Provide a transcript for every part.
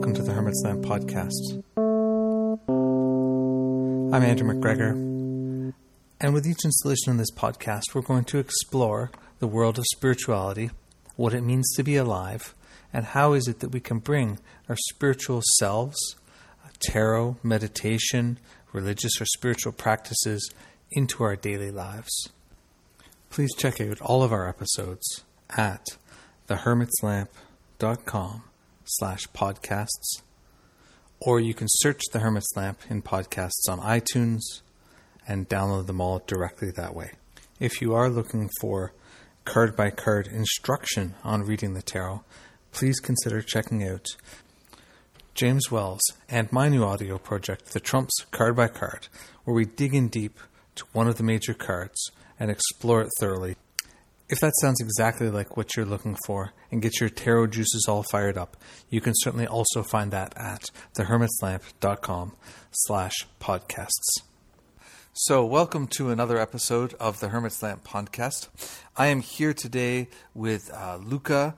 Hermit's Lamp podcast. I'm Andrew McGregor, and with each installation in this podcast, we're going to explore the world of spirituality, what it means to be alive, and how is it that we can bring our spiritual selves, tarot, meditation, religious or spiritual practices into our daily lives. Please check out all of our episodes at thehermitslamp.com slash podcasts, or you can search The Hermit's Lamp in podcasts on iTunes and download them all directly that way. If you are looking for card by card instruction on reading the tarot, please consider checking out James Wells and my new audio project, The Trumps Card by Card, where we dig in deep to one of the major cards and explore it thoroughly if that sounds exactly like what you're looking for and gets your tarot juices all fired up, you can certainly also find that at thehermitslamp.com slash podcasts. So, welcome to another episode of the Hermit's Lamp podcast. I am here today with uh, Luca,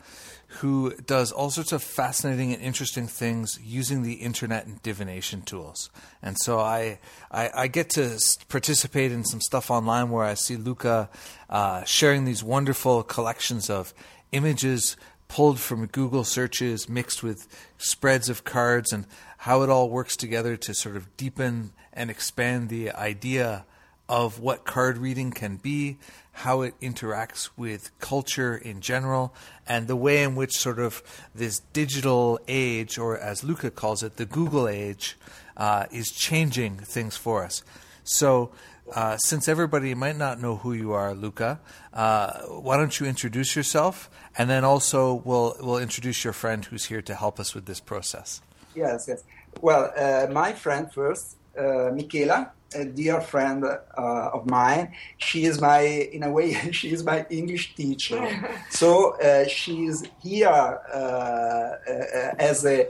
who does all sorts of fascinating and interesting things using the internet and divination tools. And so I, I, I get to participate in some stuff online where I see Luca uh, sharing these wonderful collections of images pulled from Google searches mixed with spreads of cards and how it all works together to sort of deepen and expand the idea of what card reading can be, how it interacts with culture in general, and the way in which sort of this digital age, or as Luca calls it, the Google age, uh, is changing things for us. So, uh, since everybody might not know who you are, Luca, uh, why don't you introduce yourself, and then also we'll we'll introduce your friend who's here to help us with this process. Yes, yes. Well, uh, my friend first uh, Michela, a dear friend uh, of mine. She is my, in a way, she is my English teacher. so uh, she is here uh, uh, as a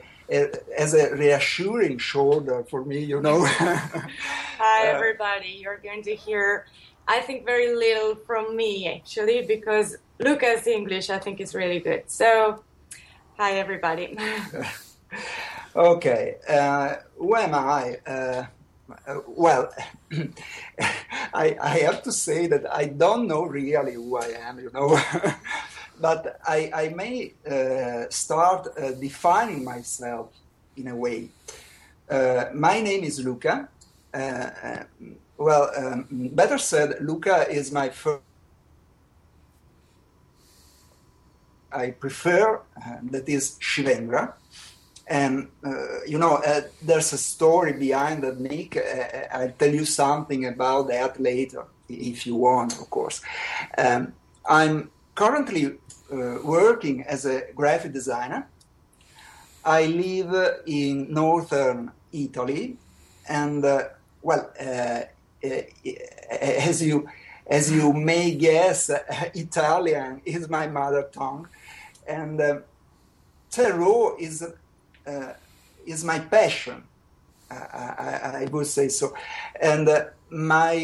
as a reassuring shoulder for me, you know. Hi, everybody. You're going to hear, I think, very little from me actually because Luca's English, I think, is really good. So, hi, everybody. okay. Uh, who am I? Uh, uh, well, I, I, have to say that I don't know really who I am, you know. but I, I may uh, start uh, defining myself in a way. Uh, my name is Luca. Uh, well, um, better said, Luca is my first. I prefer, that is Shivendra. And uh, you know, uh, there's a story behind that, Nick. Uh, I'll tell you something about that later, if you want, of course. Um, I'm currently uh, working as a graphic designer. I live in northern Italy, and uh, well, uh, as you as you may guess, Italian is my mother tongue, and tarot is uh, is my passion. I, I, I, would say so, and uh, my,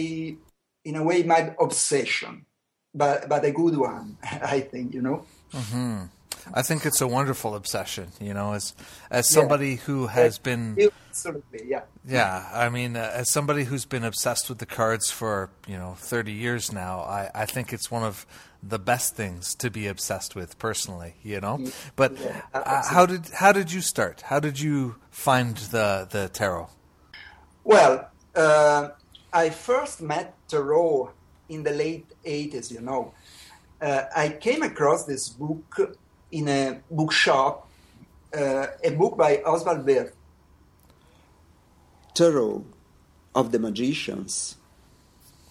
in a way, my obsession, but but a good one, I think. You know. Mm-hmm. I think it's a wonderful obsession. You know, as as somebody yeah. who has been absolutely yeah yeah. I mean, uh, as somebody who's been obsessed with the cards for you know thirty years now, I I think it's one of the best things to be obsessed with personally. You know, but yeah, uh, how did how did you start? How did you find the the tarot? Well, uh, I first met tarot in the late eighties. You know. Uh, I came across this book in a bookshop uh, a book by Oswald Wirth. Tarot of the Magicians.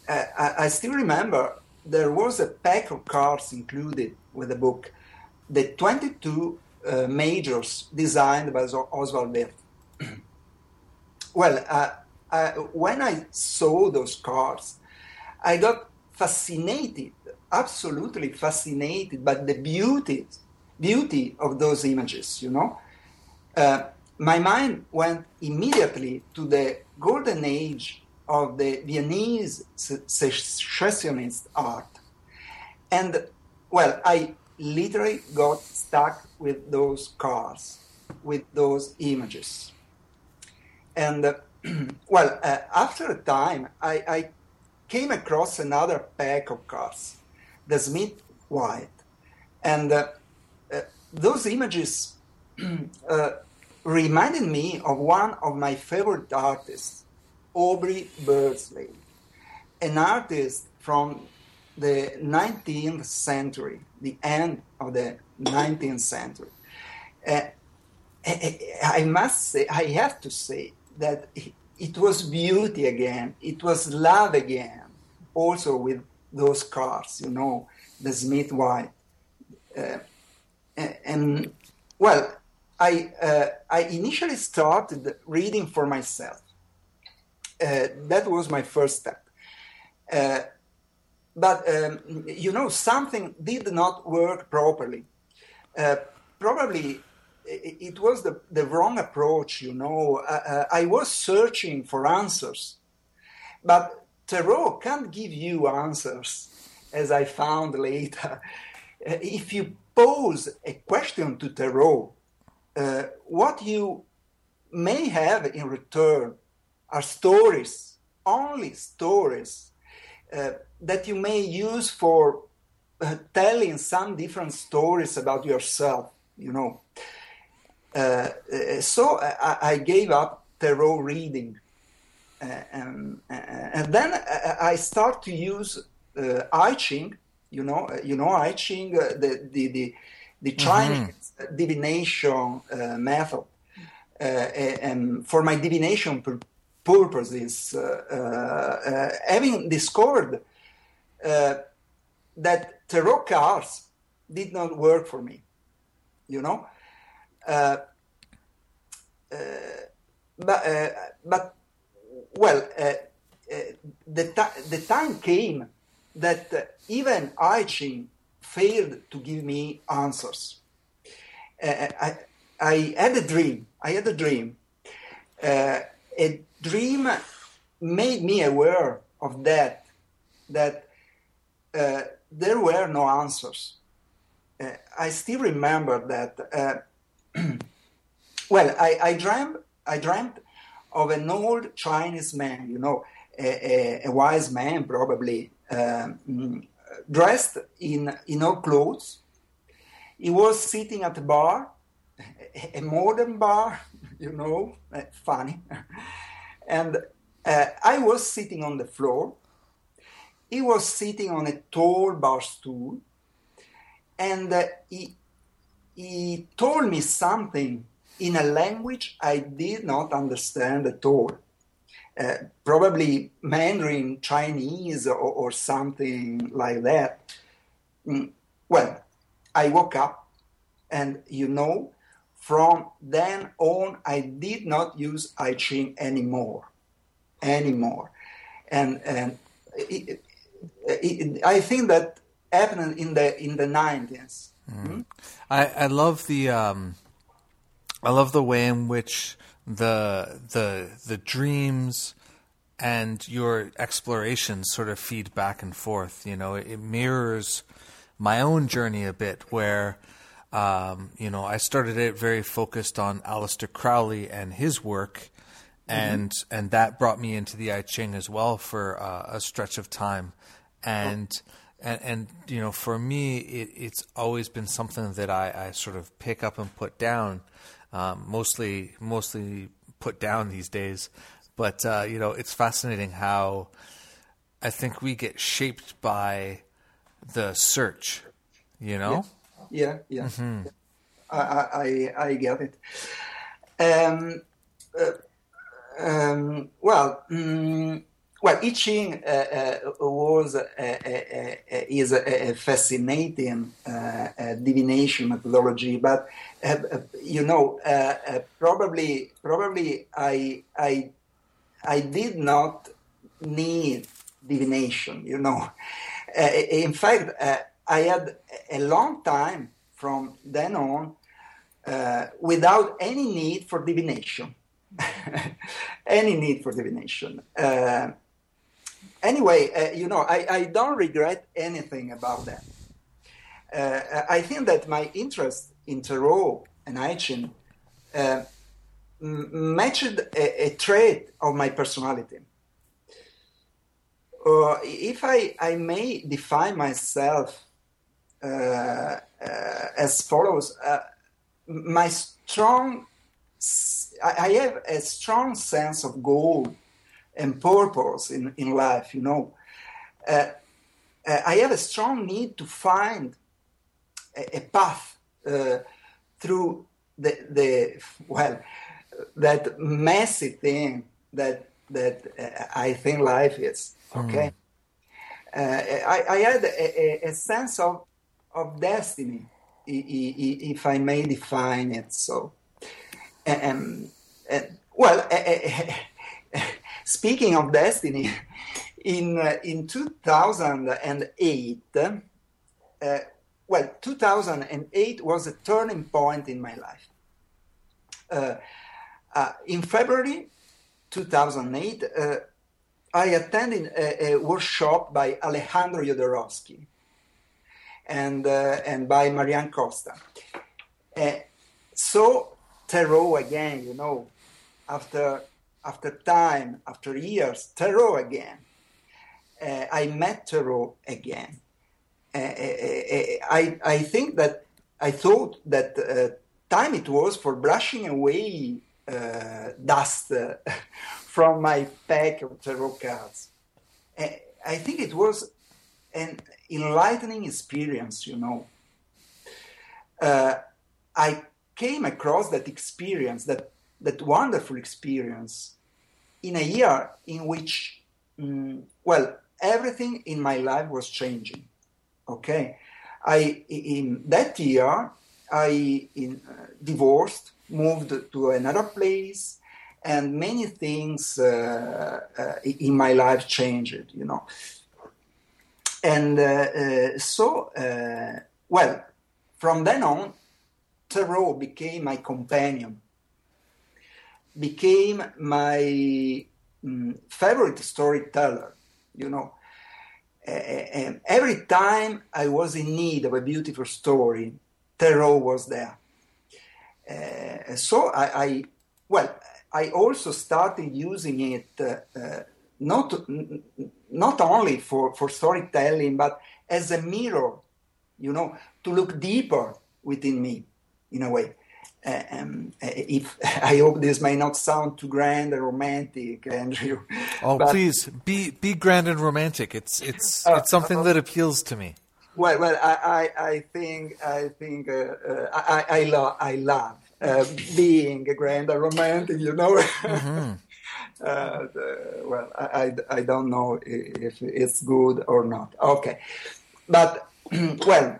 Uh, I, I, still remember there was a pack of cards included with the book. The 22 uh, majors designed by Oswald Wirth. well, uh, I, when I saw those cards, I got fascinated, absolutely fascinated by the beauty beauty of those images, you know. Uh, my mind went immediately to the golden age of the Viennese secessionist art. And, well, I literally got stuck with those cars. with those images. And uh, well, uh, after a time, I, I, came across another pack of cars, the Smith White, and uh, uh those images uh, reminded me of one of my favorite artists, Aubrey Beardsley, an artist from the 19th century, the end of the 19th century. Uh, I must say, I have to say that it was beauty again, it was love again, also with those cars, you know, the Smith White. Uh, and well, I, uh, I initially started reading for myself. Uh, that was my first step. Uh, but, um, you know, something did not work properly. Uh, probably it, was the, the wrong approach, you know. Uh, uh, I was searching for answers. But Tarot can't give you answers, as I found later. if you pose a question to Tarot, uh, what you may have in return are stories, only stories uh, that you may use for uh, telling some different stories about yourself, you know. Uh, uh, so I, I, gave up tarot reading. Uh, and, and, then I start to use I Ching, you know, you know I Ching, the, the, the, the mm-hmm. Chinese mm-hmm. divination method. and for my divination purposes, having discovered that tarot cards did not work for me, you know. Uh, uh, but, uh, but well, the, the time came that even I Ching failed to give me answers. I, I had a dream. I had a dream. Uh, a dream made me aware of that, that uh, there were no answers. Uh, I still remember that well, I, I dreamt I dreamt of an old Chinese man, you know, a, a, a wise man probably, um, dressed in in old clothes. He was sitting at a bar, a modern bar, you know, uh, funny, and uh, I was sitting on the floor. He was sitting on a tall bar stool, and uh, he he told me something in a language I did not understand at all. Uh, probably Mandarin, Chinese, or, or, something like that. Mm, well, I woke up, and you know, from then on, I did not use I Ching anymore, anymore, and and it, it, I think that happened in the in the nineties. Mm. I I love the um, I love the way in which the the the dreams and your explorations sort of feed back and forth. You know, it, it mirrors my own journey a bit, where um, you know I started it very focused on Aleister Crowley and his work. And mm-hmm. and that brought me into the I Ching as well for uh, a stretch of time, and oh and, and you know, for me, it, it's always been something that I, I sort of pick up and put down, um, mostly mostly put down these days. But uh, you know, it's fascinating how I think we get shaped by the search. You know? Yeah, yeah. yeah. Mm-hmm. I, I I get it. Um, uh, um, well. Mm, well, I Ching uh, uh, was uh, is a, fascinating divination methodology, but you know, probably probably I I I did not need divination. You know, in fact, I had a long time from then on uh, without any need for divination. any need for divination. Uh, anyway, uh, you know, I, I, don't regret anything about that. Uh, I think that my interest in tarot and I Ching uh, matched a, a, trait of my personality. Uh, if I, I may define myself as follows, uh, my strong, I have a strong sense of goal and purpose in, in life, you know. Uh, I have a strong need to find a, a path through the, the well that messy thing that that uh, I think life is. Okay, mm. uh, I, I, had a, a, sense of of destiny, if I may define it so. Um, uh, well, speaking of destiny, in uh, in 2008. Uh, well, 2008 was a turning point in my life. Uh, uh, in February 2008, uh, I attended a, a, workshop by Alejandro Jodorowsky and, uh, and by Marianne Costa. Uh, so tarot again, you know, after, after time, after years, tarot again. Uh, I met tarot again. Uh, I, I think that I thought that time it was for brushing away uh, dust uh, from my pack of tarot cards. I think it was an enlightening experience, you know. Uh, I came across that experience, that, that wonderful experience, in a year in which, um, well, everything in my life was changing. Okay, I in that year I in, uh, divorced moved to another place, and many things uh, uh, in my life changed, you know. And uh, uh so, uh, well, from then on, tarot became my companion, became my um, favorite storyteller, you know. and every time I was in need of a beautiful story, tarot was there. Uh, so I, I, well, I also started using it uh, uh not not only for, for storytelling, but as a mirror, you know, to look deeper within me, in a way. Uh, um, uh, if I hope this may not sound too grand and romantic, Andrew. Oh, but, please be be grand and romantic. It's it's uh, it's something that appeals to me. Well, well, I, I, I think I think uh, uh, I I love I love uh, being a grand and romantic, you know. Mm-hmm. Uh, well, I, I, I don't know if it's good or not. Okay, but well,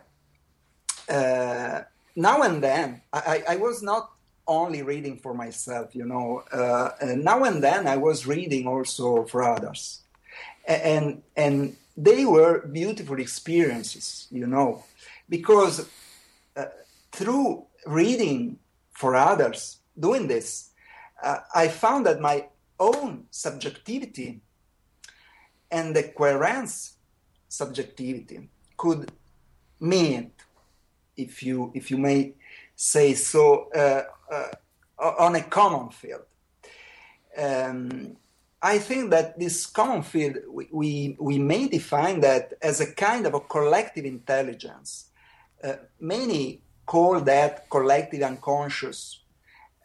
uh, now and then I, I was not only reading for myself, you know. Uh, now and then I was reading also for others, and and they were beautiful experiences, you know, because uh, through reading for others, doing this, uh, I found that my own subjectivity and the querent's subjectivity could meet, if you if you may say so, uh, uh, on a common field. Um, I think that this common field, we, we, we, may define that as a kind of a collective intelligence. Uh, many call that collective unconscious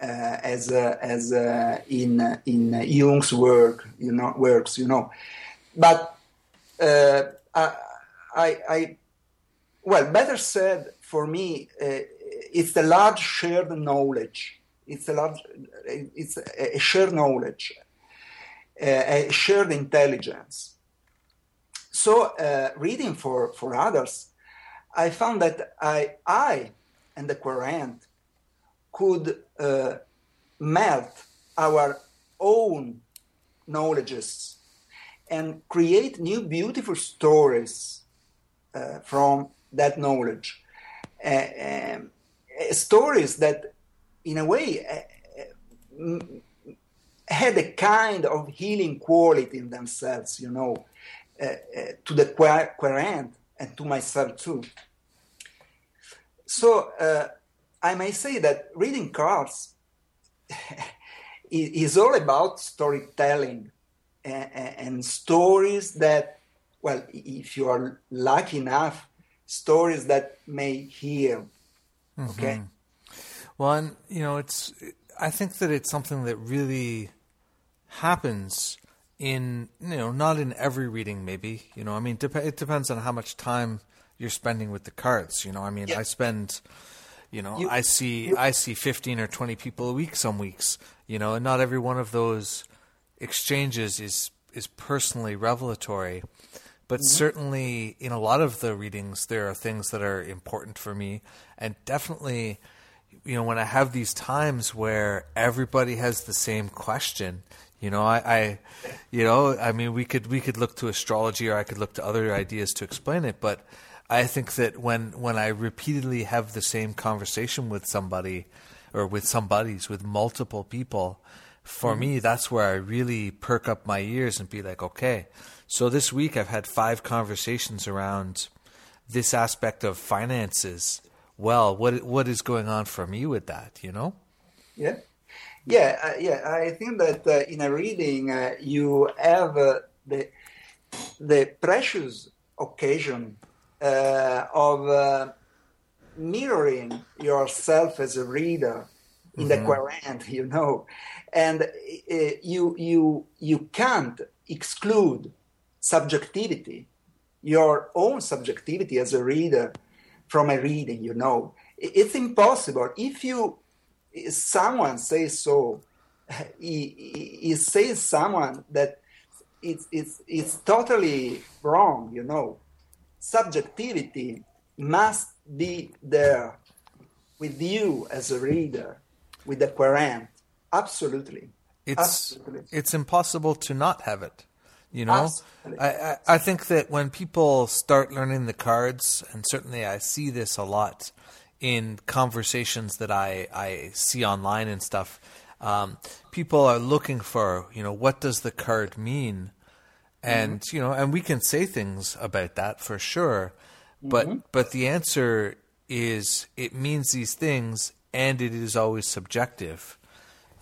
Uh, as uh, as uh, in in Jung's work, you know, works, you know. But uh, I, I, well, better said for me, it's a large shared knowledge. It's a large, it's a shared knowledge a shared intelligence. So, uh, reading for, for others, I found that I, I and the querent could uh, melt our own knowledges and create new beautiful stories uh, from that knowledge. Uh, um, stories that, in a way, uh, had a kind of healing quality in themselves, you know, uh, uh, to the querent and to myself too. So uh, I may say that reading cards is all about storytelling and, and, stories that, well, if you are lucky enough, stories that may heal. Mm-hmm. Okay. Well, and you know, it's. I think that it's something that really happens in you know not in every reading maybe you know i mean dep- it depends on how much time you're spending with the cards you know i mean yeah. i spend you know, you, I see you, I see 15 or 20 people a week some weeks, you know, and not every one of those exchanges is is personally revelatory. But mm-hmm. certainly in a lot of the readings there are things that are important for me and definitely you know, when I have these times where everybody has the same question, you know, I, I, you know, I mean, we could we could look to astrology, or I could look to other ideas to explain it. But I think that when when I repeatedly have the same conversation with somebody or with somebodies with multiple people, for mm-hmm. me that's where I really perk up my ears and be like, okay. So this week I've had five conversations around this aspect of finances. Well, what what is going on for me with that? You know? Yeah, yeah, uh, yeah. I think that uh, in a reading uh, you have uh, the the precious occasion uh, of uh, mirroring yourself as a reader in mm-hmm. the querent, you know, and uh, you you you can't exclude subjectivity, your own subjectivity as a reader from a reading, you know. It's impossible if you someone says so. He, he says someone that it's it's it's totally wrong, you know subjectivity must be there with you as a reader, with the querent. Absolutely. It's Absolutely. it's impossible to not have it. You know, I, I, I think that when people start learning the cards, and certainly I see this a lot in conversations that I, I see online and stuff, um, people are looking for, you know, what does the card mean? And mm-hmm. you know, and we can say things about that for sure, but mm-hmm. but the answer is it means these things, and it is always subjective.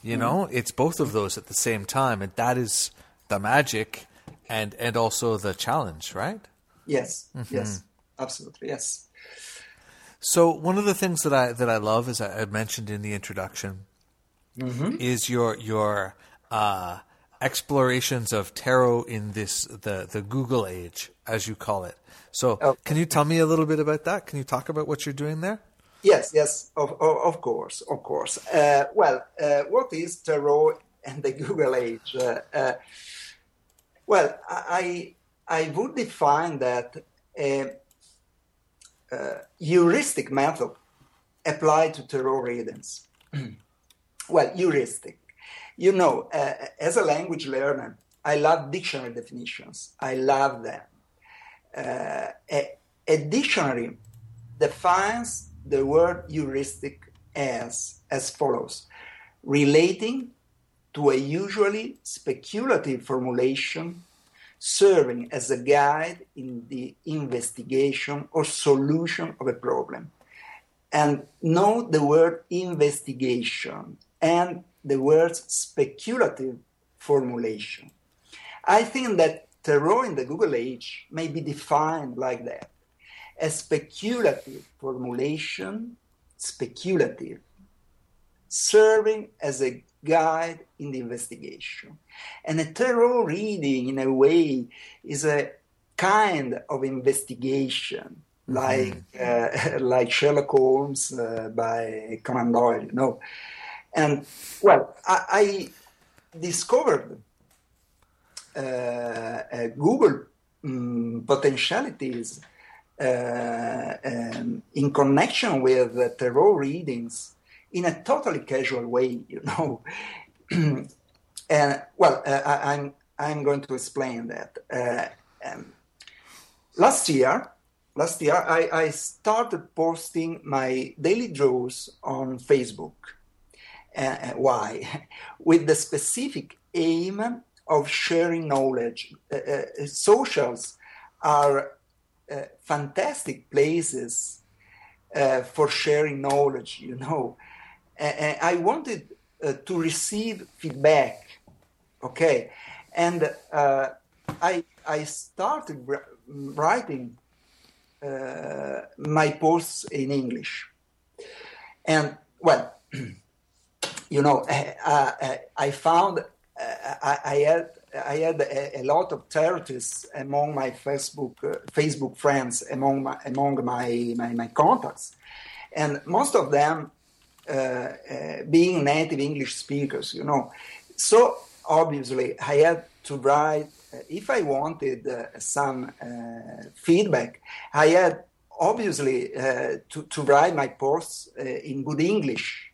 You mm-hmm. know, it's both of those at the same time, and that is the magic, and and also the challenge, right? Yes, mm-hmm. yes, absolutely, yes. So one of the things that I that I love, as I mentioned in the introduction, mm-hmm. is your your uh, explorations of tarot in this the the Google age, as you call it. So, okay. can you tell me a little bit about that? Can you talk about what you're doing there? Yes, yes, of, of, course, of course. Uh, well, uh, what is tarot and the Google age? Uh, uh well, I I would define that a, a heuristic method applied to tarot readings. well, heuristic you know, uh, as a language learner, I love dictionary definitions. I love them. Uh, a, a, dictionary defines the word heuristic as as follows: relating to a usually speculative formulation serving as a guide in the investigation or solution of a problem. And note the word investigation and the word's speculative formulation. I think that tarot in the Google age may be defined like that a speculative formulation, speculative, serving as a guide in the investigation. And a tarot reading, in a way, is a kind of investigation, mm-hmm. like uh, like Sherlock Holmes uh, by Conan Doyle. You know, and well, I, I discovered uh, uh, Google um, potentialities uh, um, in connection with the tarot readings in a totally casual way, you know. and well, I, am I'm, I'm going to explain that. Um, last year, last year I, I started posting my daily draws on Facebook uh, why? With the specific aim of sharing knowledge. Uh, uh, socials are uh, fantastic places uh, for sharing knowledge, you know. I wanted uh, to receive feedback. Okay, and uh, I I started writing uh, my posts in English, and well, you know, I, I found I, I, had I had a, a, lot of territories among my Facebook uh, Facebook friends, among my among my, my, my contacts, and most of them uh, uh, being native English speakers, you know. So obviously, I had to write. If I wanted some feedback, I had obviously to to write my posts in good English.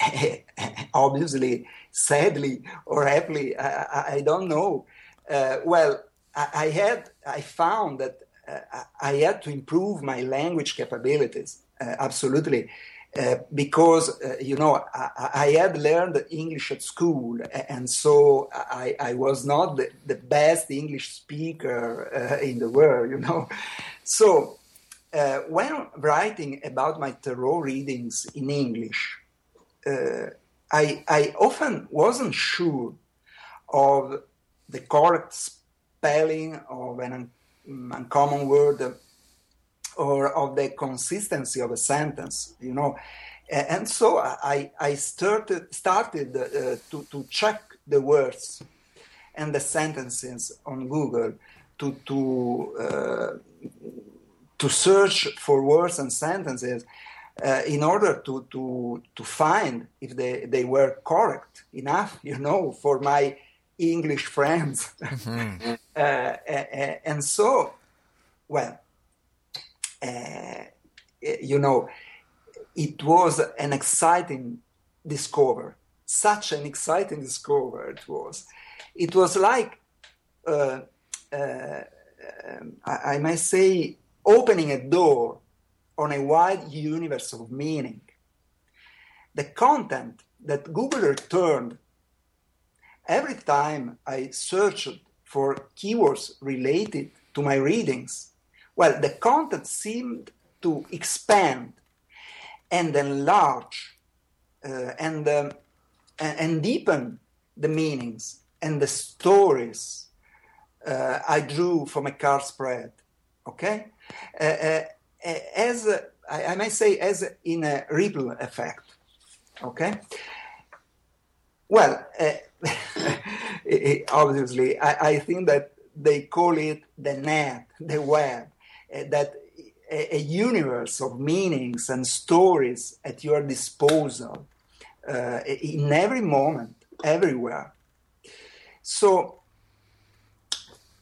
obviously, sadly or happily, I, I don't know. Uh, well, I, I, had, I found that uh, I had to improve my language capabilities, uh, absolutely. Uh, because uh, you know I, I, had learned English at school, and so I, I was not the, the, best English speaker uh, in the world. You know, so when writing about my tarot readings in English, I, I often wasn't sure of the correct spelling of an un- uncommon word or of the consistency of a sentence, you know. And so I, I started, started uh, to, to check the words and the sentences on Google to, to, uh, to search for words and sentences uh, in order to, to, to find if they, they were correct enough, you know, for my English friends. Mm-hmm. uh, and so, well, uh, you know, it was an exciting discovery, such an exciting discovery it was. It was like, uh, uh, um, I, I might say, opening a door on a wide universe of meaning. The content that Google returned every time I searched for keywords related to my readings, well, the content seemed to expand and enlarge uh, and, um, and deepen the meanings and the stories uh, I drew from a card spread. Okay? Uh, uh as I, may say as in a ripple effect. Okay. Well, uh, obviously, I, I, think that they call it the net, the web, uh, that a, a, universe of meanings and stories at your disposal uh, in every moment, everywhere. So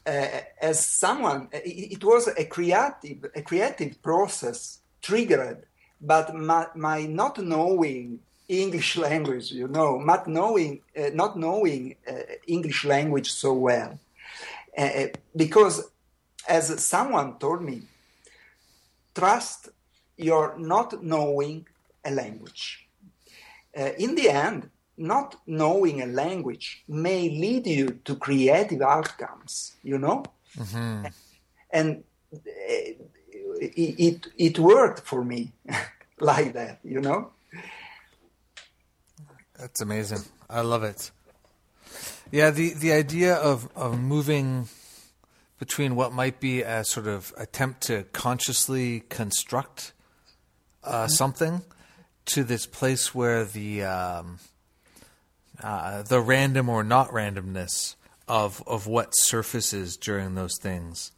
uh, as someone, uh, it, it, was a creative, a creative process triggered, but my, my not knowing English language, you know, not knowing, uh, not knowing uh, English language so well, uh, uh, because as someone told me, trust your not knowing a language. in the end, not knowing a language may lead you to creative outcomes, you know? Mm-hmm. And it, it, it worked for me like that, you know? That's amazing. I love it. Yeah, the, the idea of, of moving between what might be a sort of attempt to consciously construct uh, mm-hmm. something to this place where the um, uh, the random or not randomness of of what surfaces during those things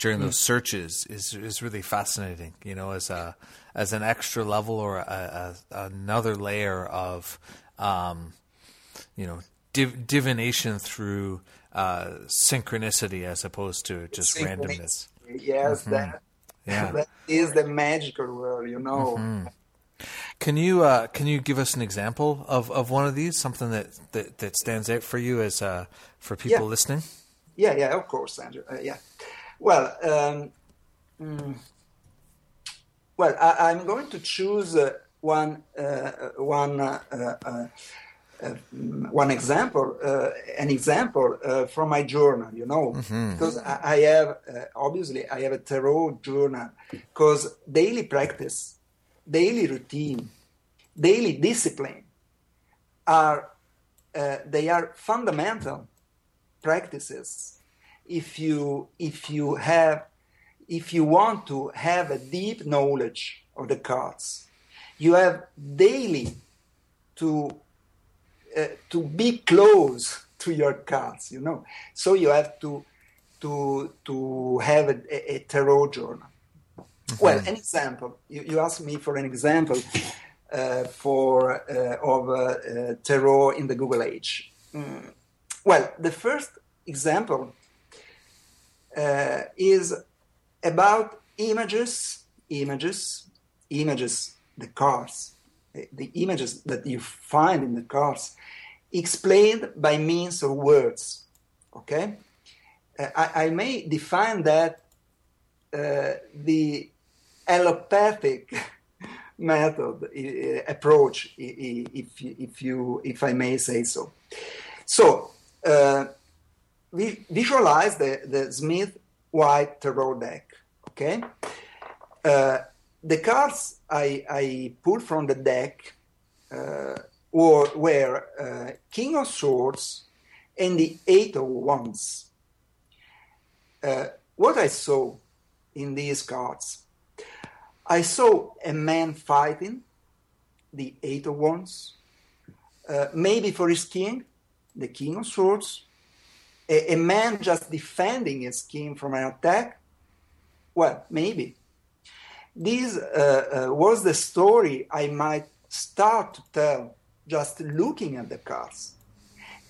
during those searches is is really fascinating. You know, as a as an extra level or a, a, another layer of um, you know div- divination through uh, synchronicity as opposed to just randomness. Yes, mm-hmm. that, yeah. that is the magical world. You know. Mm-hmm. Can you uh, can you give us an example of, of one of these? Something that, that, that stands out for you as uh, for people yeah. listening? Yeah, yeah, of course, Andrew. Uh, yeah. Well, um, mm, well, I, am going to choose uh, one uh, one uh, one example, an example from my journal. You know, mm-hmm. because I, I have obviously I have a tarot journal because daily practice daily routine daily discipline are uh, they are fundamental practices. If you if you have if you want to have a deep knowledge of the cards you have daily to uh, to be close to your cards you know. So you have to to to have a, a, a tarot journal mm-hmm. well an example you, you asked me for an example uh, for uh, of uh, uh, tarot in the google age mm. well the first example is about images images images the cars the images that you find in the cars explained by means of words. Okay, I, I may define that uh, the allopathic method uh, approach, if if you if I may say so. So uh, we visualize the the Smith White tarot deck. Okay, uh, the cards I I pull from the deck uh, or were uh, King of Swords and the Eight of Wands. Uh, what I saw in these cards, I saw a man fighting the Eight of Wands, uh, maybe for his king, the King of Swords, a, a man just defending his king from an attack. Well, maybe. This uh, uh, was the story I might start to tell just looking at the cars.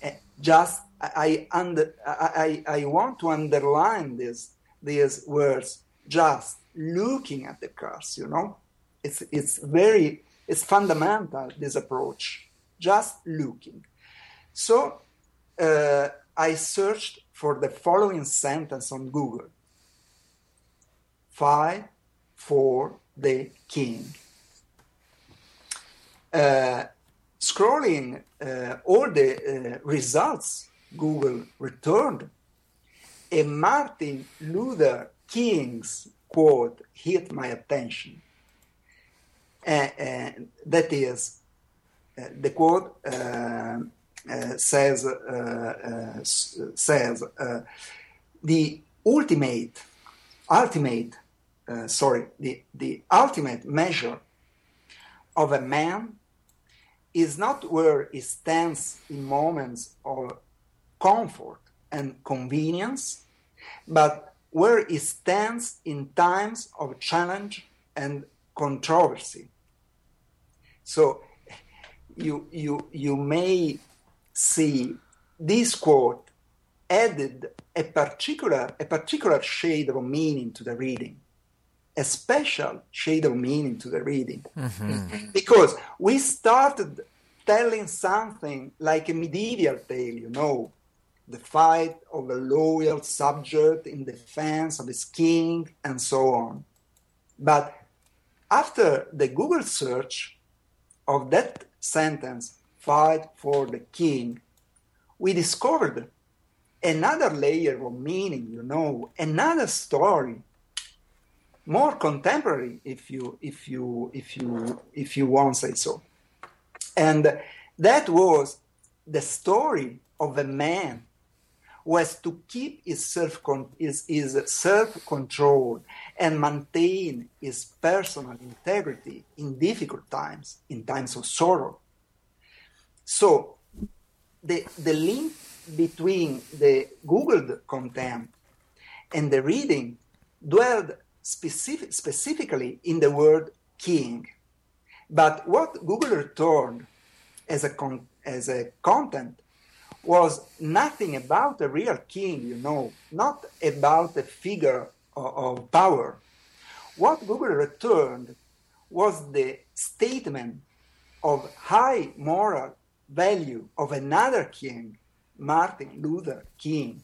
Eh, just I, under, I, I, want to underline this, these words, just looking at the cars, you know? It's, it's very, it's fundamental, this approach, just looking. So uh, I searched for the following sentence on Google. Five for the king. Uh, scrolling uh, all the uh, results Google returned, a Martin Luther King's quote hit my attention. that is, uh, the quote uh, uh, says says the ultimate ultimate sorry the the ultimate measure of a man is not where he stands in moments of comfort and convenience, but where it stands in times of challenge and controversy. So you, you, you may see this quote added a particular, a particular shade of meaning to the reading a special shade of meaning to the reading mm-hmm. because we started telling something like a medieval tale you know the fight of a loyal subject in defense of his king and so on but after the google search of that sentence fight for the king we discovered another layer of meaning you know another story more contemporary, if you if you if you if you want to say so. And that was the story of a man who has to keep his self his, his self control and maintain his personal integrity in difficult times, in times of sorrow. So the the link between the Googled content and the reading dwelled specific, specifically in the word king. But what Google returned as a, con- as a content was nothing about a real king, you know, not about a figure of, of power. What Google returned was the statement of high moral value of another king, Martin Luther King.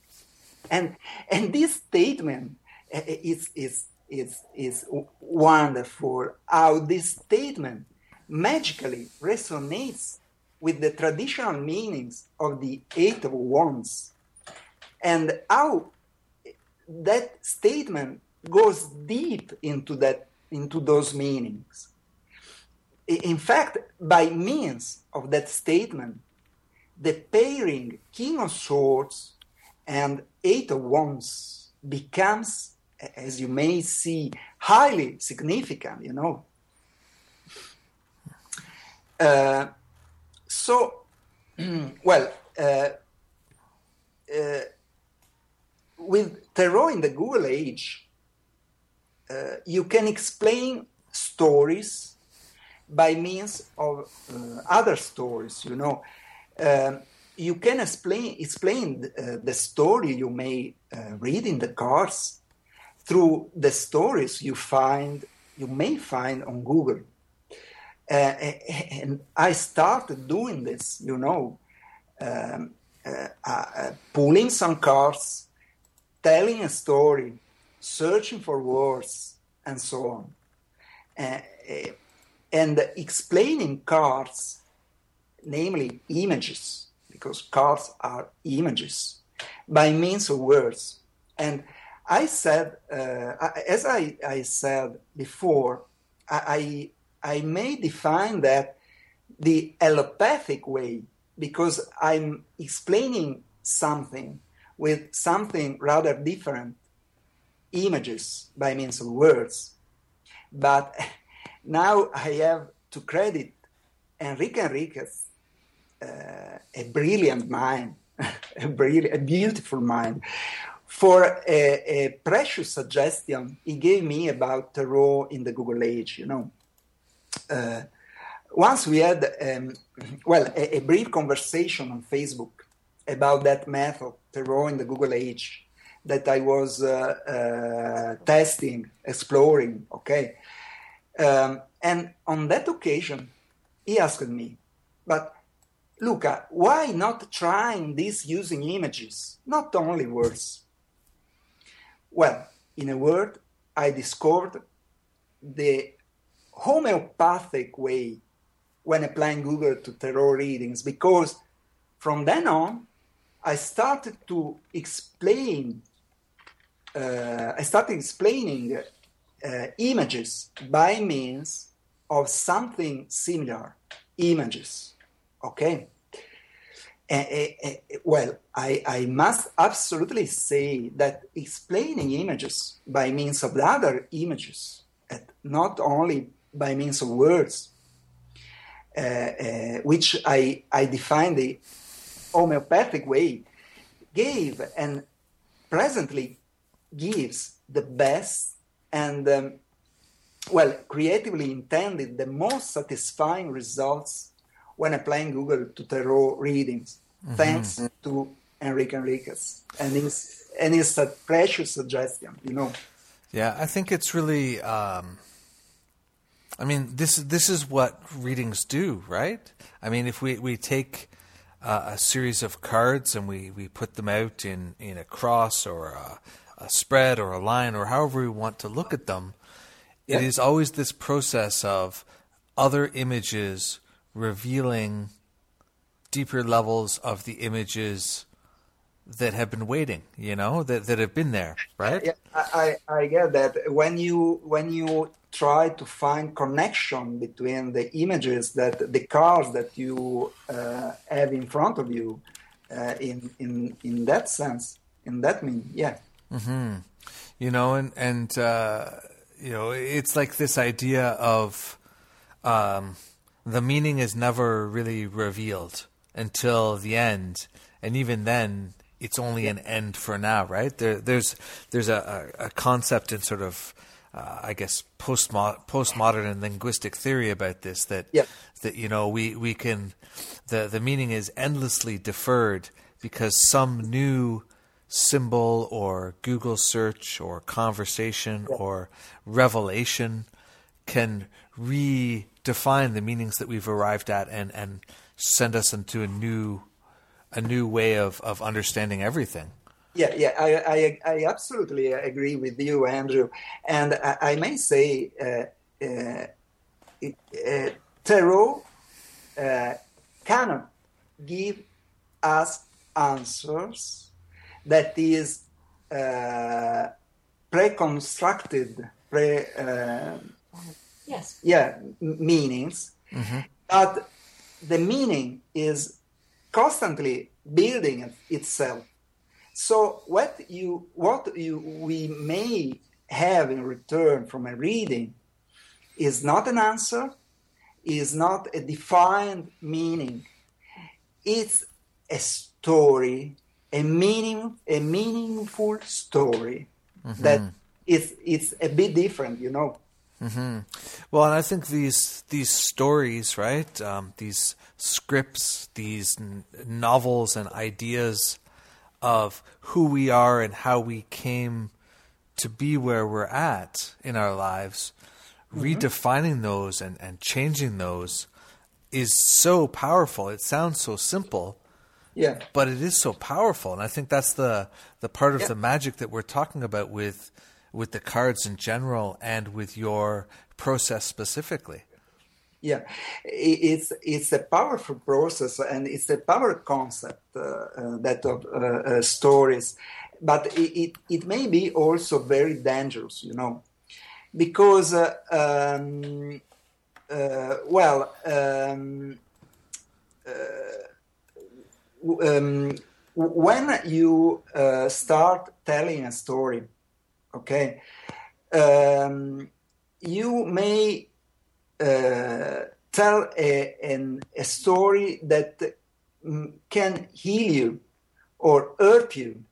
And, and this statement eh, eh, is, is is, is wonderful how this statement magically resonates with the traditional meanings of the Eight of Wands and how that statement goes deep into that into those meanings in fact, by means of that statement, the pairing King of Swords and Eight of Wands becomes, as you may see, highly significant, you know. Uh, so, well, uh, uh, with Tarot in the Google age, uh, you can explain stories by means of uh, other stories, you know. Um, you can explain explain uh, the story you may uh, read in the cards through the stories you find you may find on Google. Uh, and I started doing this, you know, um, uh, uh, pulling some cards, telling a story, searching for words, and so on, uh, and explaining cards, namely images because cards are images by means of words. And I said, uh, as I, I, said before, I, I may define that the allopathic way because I'm explaining something with something rather different images by means of words. But now I have to credit Enrique Enriquez uh, a brilliant mind, a, brilliant, a beautiful mind, for a, a, precious suggestion he gave me about tarot in the Google age. You know, uh, once we had, um, well, a, a, brief conversation on Facebook about that method, tarot in the Google age, that I was uh, uh testing, exploring. Okay, um, and on that occasion, he asked me, but Luca, why not trying this using images, not only words? Well, in a word, I discovered the homeopathic way when applying Google to tarot readings because from then on, I started to explain, uh, I started explaining uh, images by means of something similar images. Okay. Uh, well, I, I must absolutely say that explaining images by means of the other images, not only by means of words, uh, which I, I define the homeopathic way, gave and presently gives the best and, um, well, creatively intended the most satisfying results when applying Google to tarot readings, mm-hmm. thanks to Enrique Enriquez and his and his precious suggestion. You know. Yeah, I think it's really. Um, I mean, this this is what readings do, right? I mean, if we we take uh, a series of cards and we, we put them out in, in a cross or a, a spread or a line or however we want to look at them, yeah. it is always this process of other images revealing deeper levels of the images that have been waiting, you know, that, that have been there, right? Yeah, I, I get that. When you when you try to find connection between the images that the cars that you uh, have in front of you, uh, in in in that sense, in that mean, yeah. Mm-hmm. You know, and and uh, you know, it's like this idea of. Um, the meaning is never really revealed until the end, and even then, it's only an end for now, right? There, there's there's a, a, concept in sort of uh, I guess postmo- postmodern and linguistic theory about this that yeah. that you know we we can the the meaning is endlessly deferred because some new symbol or Google search or conversation yeah. or revelation can redefine the meanings that we've arrived at and, and send us into a new a new way of, of understanding everything. Yeah, yeah, I, I, I absolutely agree with you, Andrew. And I, I may say, uh, uh, uh, tarot uh, cannot give us answers that is uh, pre-constructed, pre, uh, yes. Yeah, meanings but the meaning is constantly building itself. So what you what you we may have in return from a reading is not an answer, is not a defined meaning. It's a story, a meaning, a meaningful story that it's it's a bit different, you know. Well, and I think these these stories, right? Um, these scripts, these n- novels and ideas of who we are and how we came to be where we're at in our lives, mm-hmm. redefining those and, and changing those is so powerful. It sounds so simple, Yeah. but it is so powerful and i think that's the the part of Yeah. the magic that we're talking about with with the cards in general and with your process specifically Yeah, it's it's a powerful process and it's a power concept uh, uh, that of uh, uh, stories, but it, it it may be also very dangerous, you know, because uh, um, uh, well. Um, um, when you start telling a story, okay, um, you may tell a, an, a story that mm, can heal you or hurt you.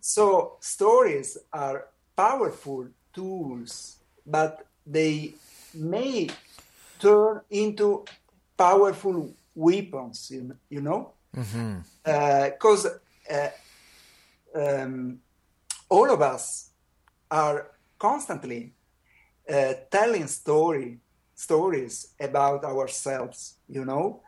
So stories are powerful tools, but they may turn into powerful weapons. You, know, because uh, um, all of us are constantly uh, telling story stories about ourselves. You know,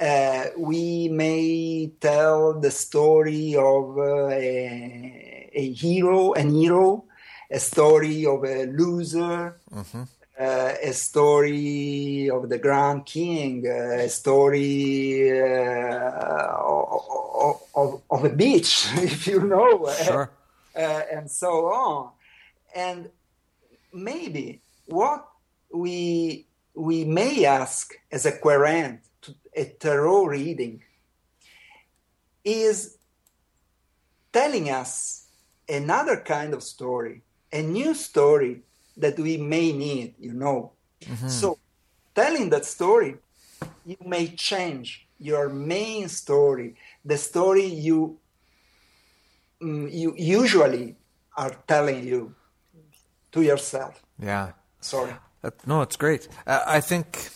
uh, we may tell the story of uh, a, a hero, an hero, a story of a loser, uh, a story of the Grand King, uh, a story uh, of, of, of a beach, if you know, Sure. uh, and so on. And maybe what we we may ask as a querent to a tarot reading is telling us another kind of story, a new story that we may need, you know. So, telling that story, you may change your main story, the story you mm, you usually are telling you to yourself. yeah Sorry. Uh, no, it's great. Uh, I think,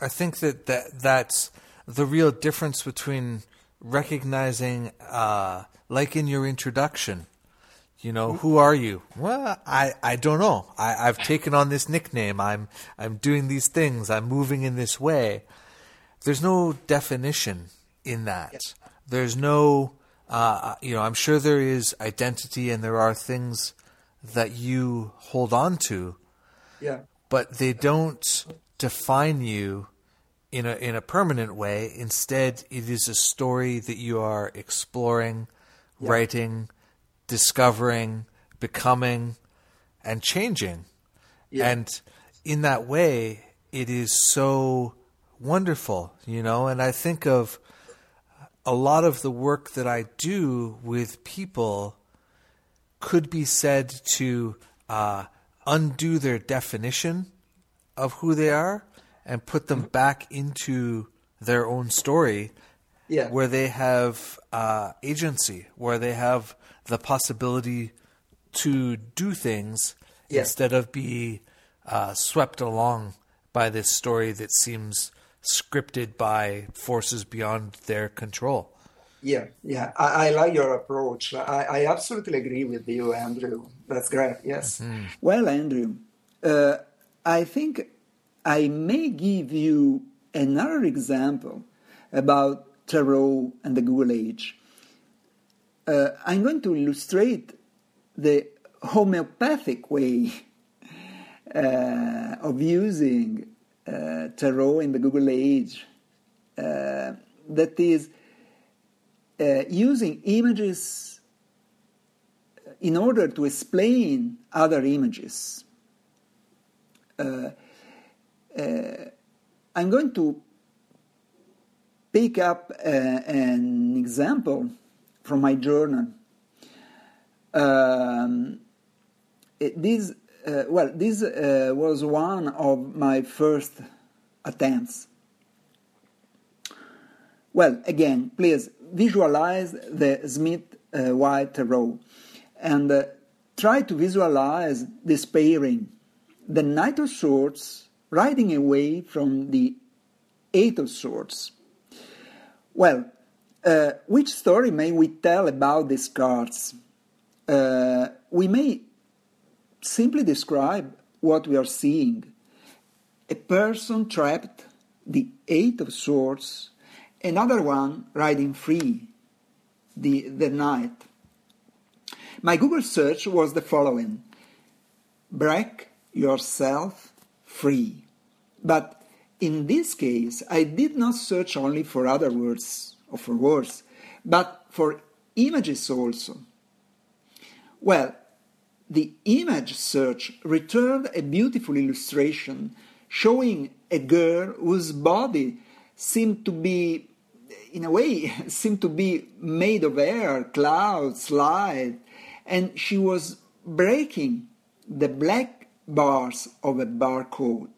I think that, that that's the real difference between recognizing, uh, like in your introduction, you know, who are you? Well, I, I don't know. I, I've taken on this nickname. I'm, I'm doing these things. I'm moving in this way. There's no definition in that. There's no, uh, you know, I'm sure there is identity and there are things that you hold on to Yeah. But they don't define you in a in a permanent way. Instead, it is a story that you are exploring, writing, discovering, becoming, and changing. Yeah. And in that way, it is so wonderful, you know. And I think of a lot of the work that I do with people could be said to uh, undo their definition of who they are and put them back into their own story Yeah. where they have uh, agency, where they have the possibility to do things Yeah. instead of be uh, swept along by this story that seems scripted by forces beyond their control. Yeah, yeah, I, I like your approach. I, I absolutely agree with you, Andrew. That's great. Yes. Well, Andrew, uh, I think I may give you another example about tarot and the Google Age. Uh, I'm going to illustrate the homeopathic way uh, of using uh, tarot in the Google Age. Uh, that is uh, using images in order to explain other images. Uh, uh, I'm going to pick up uh, an example from my journal. Um, it, this, uh, well, this uh, was one of my first attempts. Well, again, please visualize the Smith uh, Waite Tarot and uh, try to visualize this pairing the Knight of Swords riding away from the Eight of Swords. Well, uh, which story may we tell about these cards? Uh, we may simply describe what we are seeing. A person trapped, the Eight of Swords, another one riding free, the, the Knight. My Google search was the following Break yourself free. But in this case, I did not search only for other words or for words, but for images also. Well, the image search returned a beautiful illustration showing a girl whose body seemed to be, in a way, seemed to be made of air, clouds, light, and she was breaking the black bars of a barcode.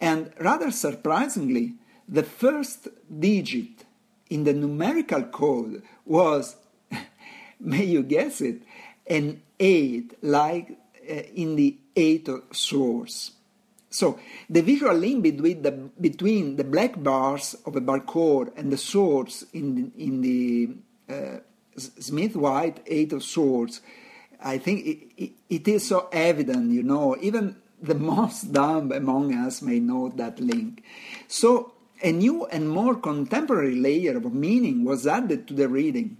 And rather surprisingly, the first digit in the numerical code was, may you guess it, an 8, like uh, in the 8 Swords. So the visual link between the, between the black bars of a barcode and the swords in the, in the uh, Smith Waite Eight of Swords, I think it, it, it is so evident, you know, even the most dumb among us may know that link. So a new and more contemporary layer of meaning was added to the reading,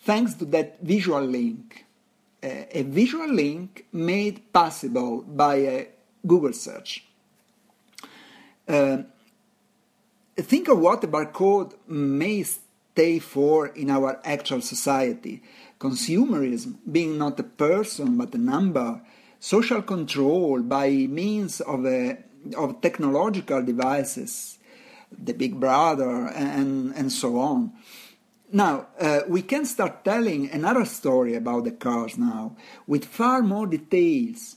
thanks to that visual link. Uh, a visual link made possible by a Google search. Uh, think of what a barcode may stay for in our actual society. Consumerism, being not a person but a number, social control by means of, a, of technological devices, the big brother, and, and so on. Now, uh, we can start telling another story about the cars now, with far more details.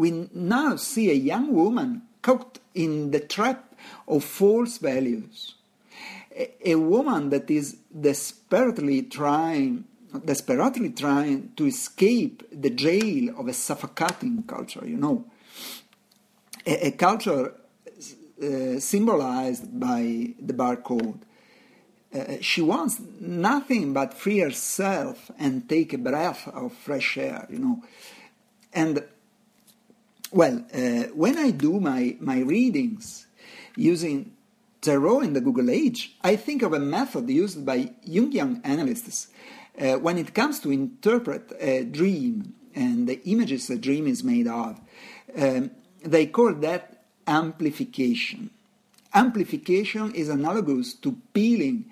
We now see a young woman caught in the trap of false values. A, a woman that is desperately trying desperately trying to escape the jail of a suffocating culture, you know. A, a culture uh, symbolized by the barcode. Uh, she wants nothing but free herself and take a breath of fresh air, you know. And, well, uh, when I do my, my readings using tarot in the Google Age, I think of a method used by Jungian analysts uh, when it comes to interpret a dream and the images a dream is made of, um, they call that amplification. Amplification is analogous to peeling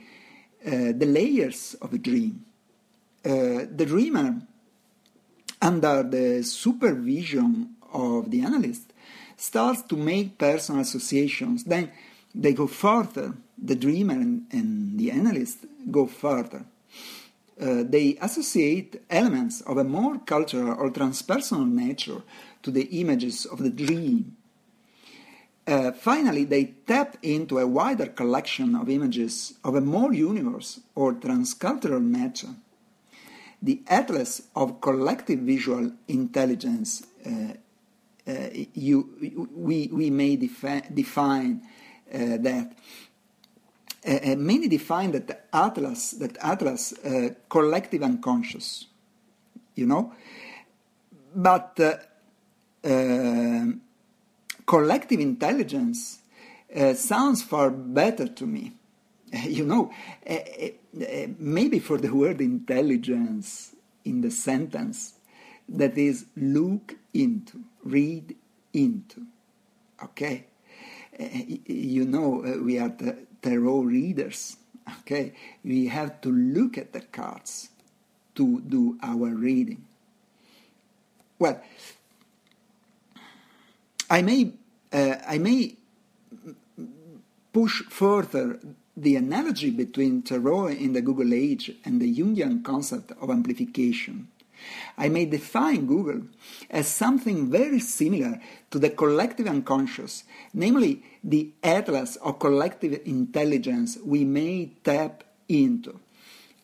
uh, the layers of a dream. Uh, the dreamer, under the supervision of the analyst, starts to make personal associations. Then they go further. The dreamer and, and the analyst go further uh, they associate elements of a more cultural or transpersonal nature to the images of the dream. Uh, finally, they tap into a wider collection of images of a more universe or transcultural nature. The atlas of collective visual intelligence, uh, you, we, we may defi- define uh, that. Uh, many define that atlas, that atlas, uh, collective unconscious, you know, but uh, collective intelligence sounds far better to me. you know, maybe for the word intelligence in the sentence, that is look into, read into. Okay? Uh, you know, uh, we are the tarot readers. Okay, we have to look at the cards to do our reading. Well, I may uh, I may push further the analogy between Tarot in the Google age and the Jungian concept of amplification. I may define Google as something very similar to the collective unconscious, namely the atlas of collective intelligence we may tap into.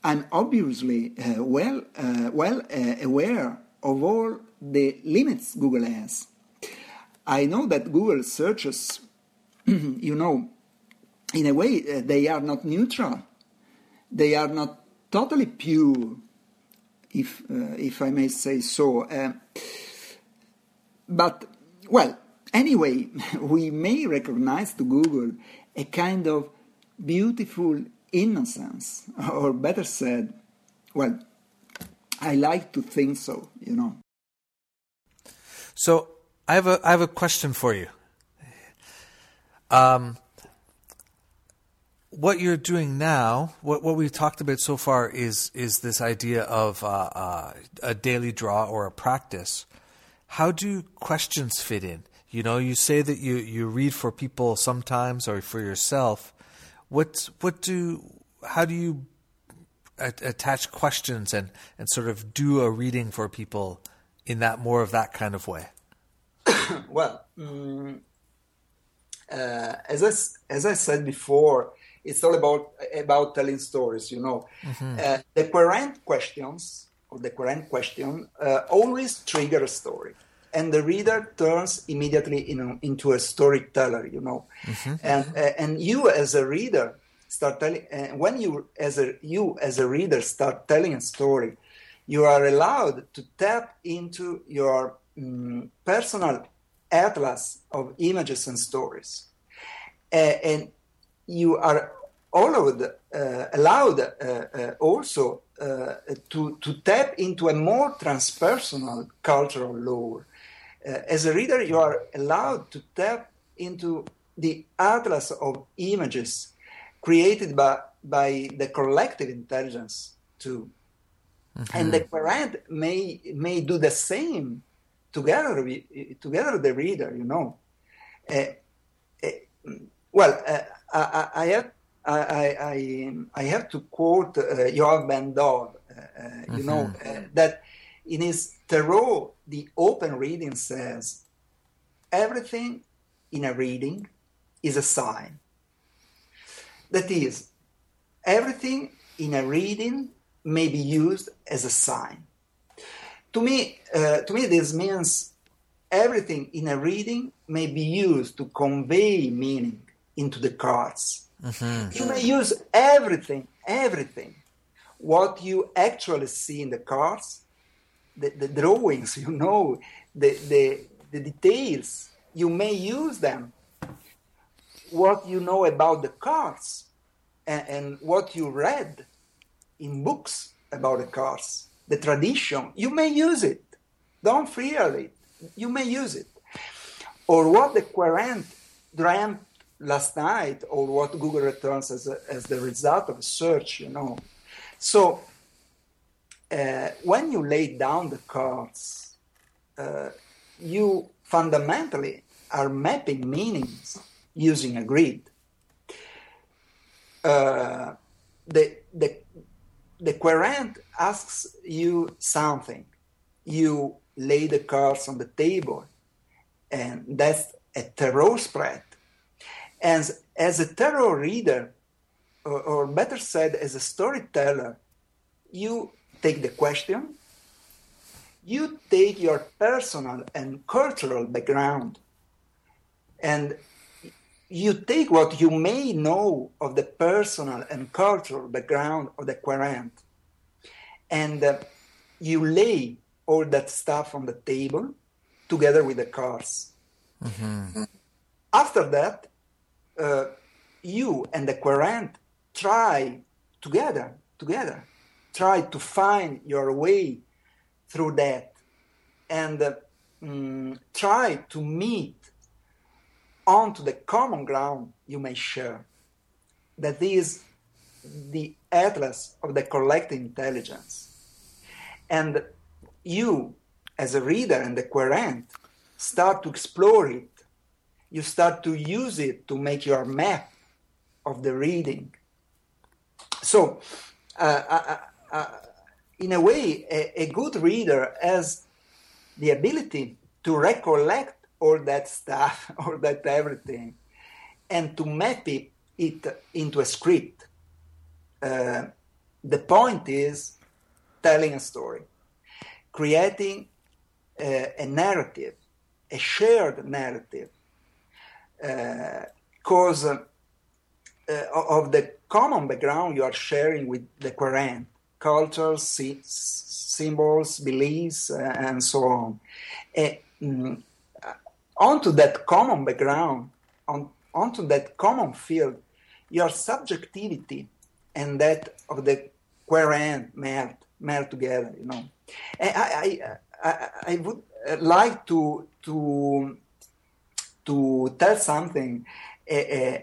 I'm obviously uh, well, uh, well uh, aware of all the limits Google has. I know that Google searches, you know, in a way, uh, they are not neutral. They are not totally pure, if uh, if I may say so. Uh, but well, anyway, we may recognize to Google a kind of beautiful innocence, or better said, well, I like to think so, you know. So I have a I have a question for you. Um, what you're doing now, what what we've talked about so far is is this idea of uh, uh, a daily draw or a practice. How do questions fit in? You know, you say that you, you read for people sometimes or for yourself. What what do how do you attach questions and, and sort of do a reading for people in that more of that kind of way? well, um, uh, as I, as I said before, it's all about about telling stories. You know, mm-hmm. uh, the querent questions or the querent question uh, always trigger a story, and the reader turns immediately in, into a storyteller. You know, mm-hmm. and uh, and you as a reader start telling uh, when you as a you as a reader start telling a story, you are allowed to tap into your um, personal atlas of images and stories. Uh, and you are allowed, uh, allowed uh, uh, also uh, to, to tap into a more transpersonal cultural lore. as a reader, you are allowed to tap into the atlas of images created by, by the collective intelligence too. Mm-hmm. And the querent may may do the same together with, together the reader, you know. Uh, uh, well, uh, I, I, have I, I, I have to quote uh, Yoav Ben Dov, uh, mm-hmm. you know, that in his Tarot, the open reading says, everything in a reading is a sign. That is, everything in a reading may be used as a sign. To me, uh, to me, this means everything in a reading may be used to convey meaning into the cards. Mm-hmm. You may use everything, everything. What you actually see in the cards, the, the drawings, you know, the, the, the details, you may use them. What you know about the cards and, and what you read in books about the cards, the tradition, you may use it. Don't fear it. You may use it. Or what the querent dreamt last night, or what Google returns as, a, as the result of a search, you know. So uh, when you lay down the cards, uh, you fundamentally are mapping meanings using a grid. Uh, the, the the querent asks you something. You lay the cards on the table, and that's a tarot spread. And as a tarot reader, or, or better said, as a storyteller, you take the question, you take your personal and cultural background, and you take what you may know of the personal and cultural background of the querent and uh, you lay all that stuff on the table together with the cards. Mm-hmm. After that, uh, you and the querent try together, together, try to find your way through that and uh, try to meet onto the common ground you may share. That is the atlas of the collective intelligence. And you, as a reader and the querent, start to explore it. You start to use it to make your map of the reading. So, uh, uh, uh, in a way, a, a, good reader has the ability to recollect all that stuff, all that everything, and to map it, it into a script. Uh, the point is telling a story, creating a narrative, a shared narrative, because uh, of the common background you are sharing with the querent, cultures, symbols, beliefs, uh, and so on. Mm, onto that common background, on, onto that common field, your subjectivity and that of the querent melt, melt together, you know. I, I, I, I would like to, to, to tell something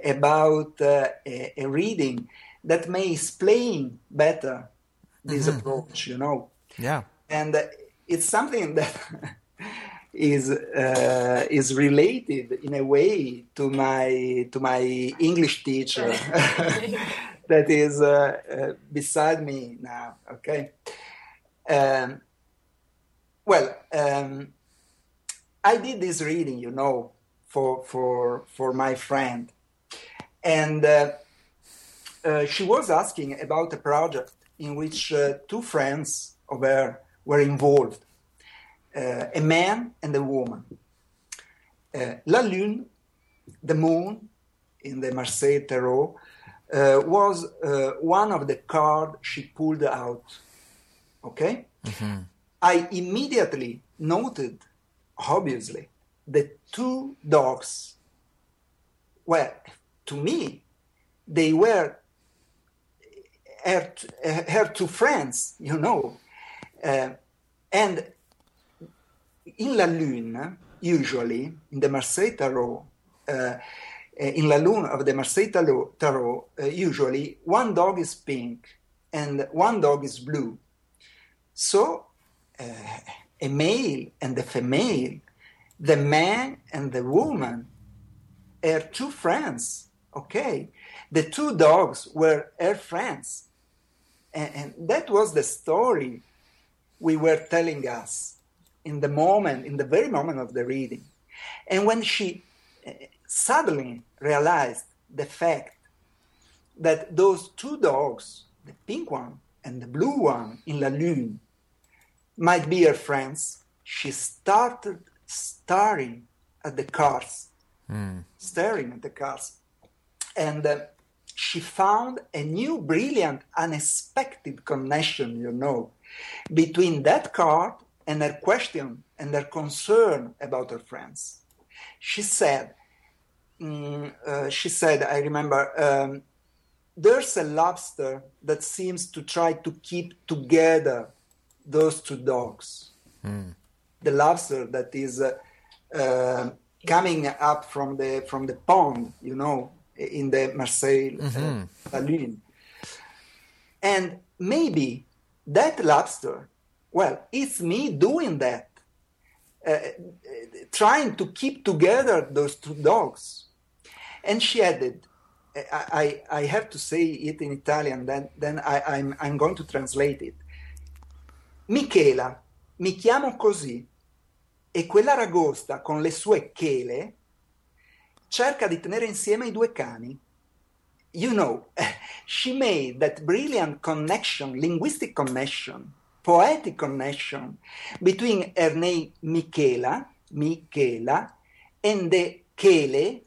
about uh, a, a, reading that may explain better this mm-hmm. approach, you know. Yeah. And it's something that is uh, is related in a way to my to my English teacher that is uh, uh, beside me now. Okay. Um, well, um, I did this reading, you know, for for for my friend, and uh, uh, she was asking about a project in which uh, two friends of her were involved, uh, a man and a woman. Uh, La Lune, the moon, in the Marseille Tarot, uh, was one of the cards she pulled out. Okay, mm-hmm. I immediately noted, obviously, the two dogs well to me they were her, her two friends you know. Uh, and in la lune usually in the marseille tarot uh, in la lune of the marseille tarot, tarot uh, usually one dog is pink and one dog is blue. So uh, a male and a female the man and the woman are two friends. Okay. The two dogs were her friends. And, and, that was the story we were telling us in the moment, in the very moment of the reading. And when she uh, suddenly realized the fact that those two dogs, the pink one and the blue one in La Lune, might be her friends, she started staring at the cars, mm. staring at the cars. And uh, she found a new, brilliant, unexpected connection, you know, between that card and her question and her concern about her friends. She said, mm, uh, she said, I remember, um, there's a lobster that seems to try to keep together those two dogs. Mm the lobster that is uh, uh, coming up from the from the pond, you know, in the Marseille mm-hmm. lagoon. And maybe that lobster, well, it's me doing that, uh, trying to keep together those two dogs. And she added, I, I, I have to say it in Italian, then, then I, I'm, I'm going to translate it. Michela, mi chiamo così e quell'aragosta con le sue chele cerca di tenere insieme i due cani. You know, she made that brilliant connection, linguistic connection, poetic connection between name Michela, Michela, and the chele,